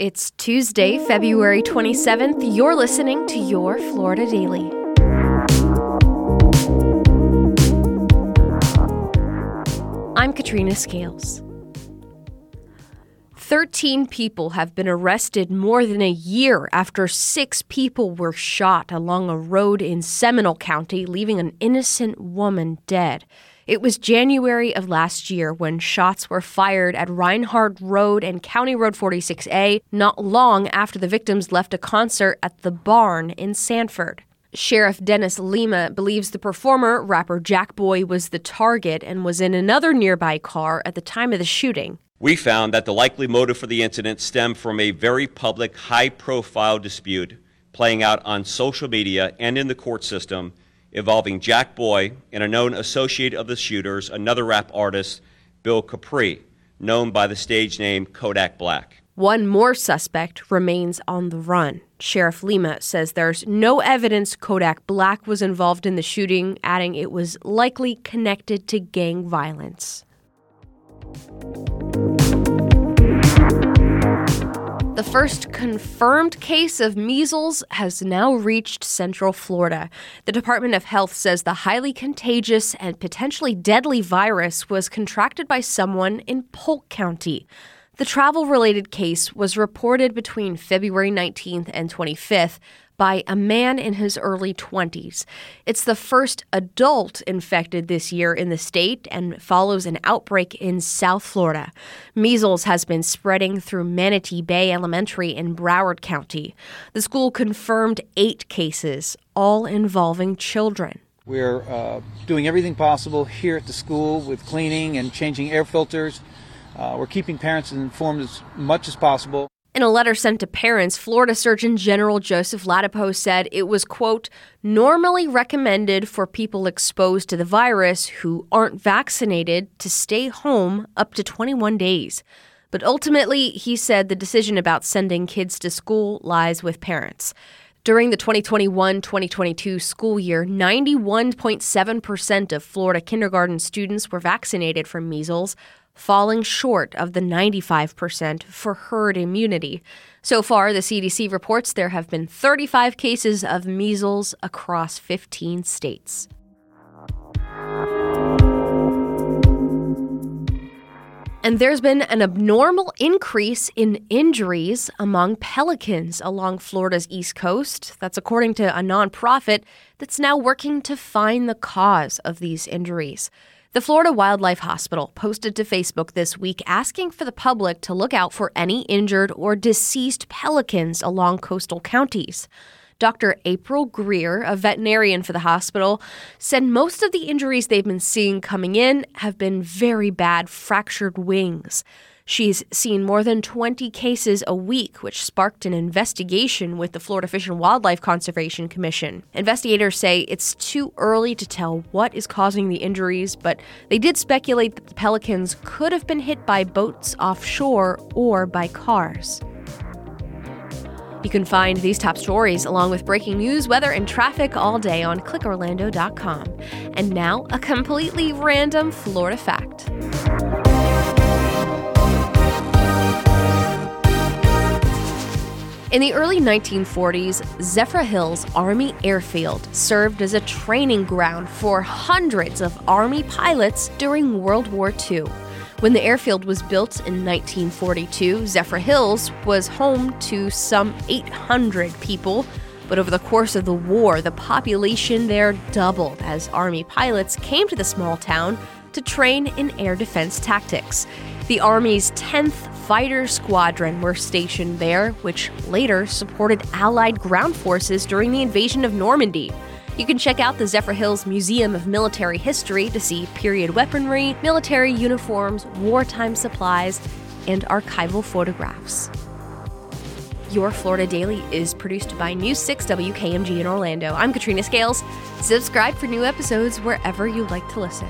It's Tuesday, February 27th. You're listening to Your Florida Daily. I'm Katrina Scales. 13 people have been arrested more than a year after six people were shot along a road in Seminole County, leaving an innocent woman dead. It was January of last year when shots were fired at Rinehart Road and County Road 46A, not long after the victims left a concert at the Barn in Sanford. Sheriff Dennis Lemma believes the performer, rapper Jackboy, was the target and was in another nearby car at the time of the shooting. We found that the likely motive for the incident stemmed from a very public, high profile dispute playing out on social media and in the court system involving Jackboy and a known associate of the shooters, another rap artist, Bill Kapri, known by the stage name Kodak Black. One more suspect remains on the run. Sheriff Lemma says there's no evidence Kodak Black was involved in the shooting, adding it was likely connected to gang violence. First confirmed case of measles has now reached Central Florida. The Department of Health says the highly contagious and potentially deadly virus was contracted by someone in Polk County. The travel related case was reported between February 19th and 25th by a man in his early 20s. It's the first adult infected this year in the state and follows an outbreak in South Florida. Measles has been spreading through Manatee Bay Elementary in Broward County. The school confirmed eight cases, all involving children. We're uh, doing everything possible here at the school with cleaning and changing air filters. Uh, we're keeping parents informed as much as possible. In a letter sent to parents, Florida Surgeon General Joseph Ladapo said it was, quote, normally recommended for people exposed to the virus who aren't vaccinated to stay home up to 21 days. But ultimately, he said the decision about sending kids to school lies with parents. During the 2021 2022 school year, 91.7% of Florida kindergarten students were vaccinated from measles, falling short of the 95% for herd immunity. So far, the CDC reports there have been 35 cases of measles across 15 states. And there's been an abnormal increase in injuries among pelicans along Florida's East Coast. That's according to a nonprofit that's now working to find the cause of these injuries. The Florida Wildlife Hospital posted to Facebook this week asking for the public to look out for any injured or deceased pelicans along coastal counties. Dr. April Greer, a veterinarian for the hospital, said most of the injuries they've been seeing coming in have been very bad fractured wings. She's seen more than 20 cases a week, which sparked an investigation with the Florida Fish and Wildlife Conservation Commission. Investigators say it's too early to tell what is causing the injuries, but they did speculate that the pelicans could have been hit by boats offshore or by cars. You can find these top stories along with breaking news, weather, and traffic all day on clickorlando.com. And now, a completely random Florida fact. In the early 1940s, Zephyrhills Army Airfield served as a training ground for hundreds of Army pilots during World War II. When the airfield was built in 1942, Zephyrhills was home to some 800 people, but over the course of the war, the population there doubled as Army pilots came to the small town to train in air defense tactics. The Army's 10th Fighter Squadron were stationed there, which later supported Allied ground forces during the invasion of Normandy. You can check out the Zephyrhills Museum of Military History to see period weaponry, military uniforms, wartime supplies, and archival photographs. Your Florida Daily is produced by News 6 WKMG in Orlando. I'm Katrina Scales. Subscribe for new episodes wherever you like to listen.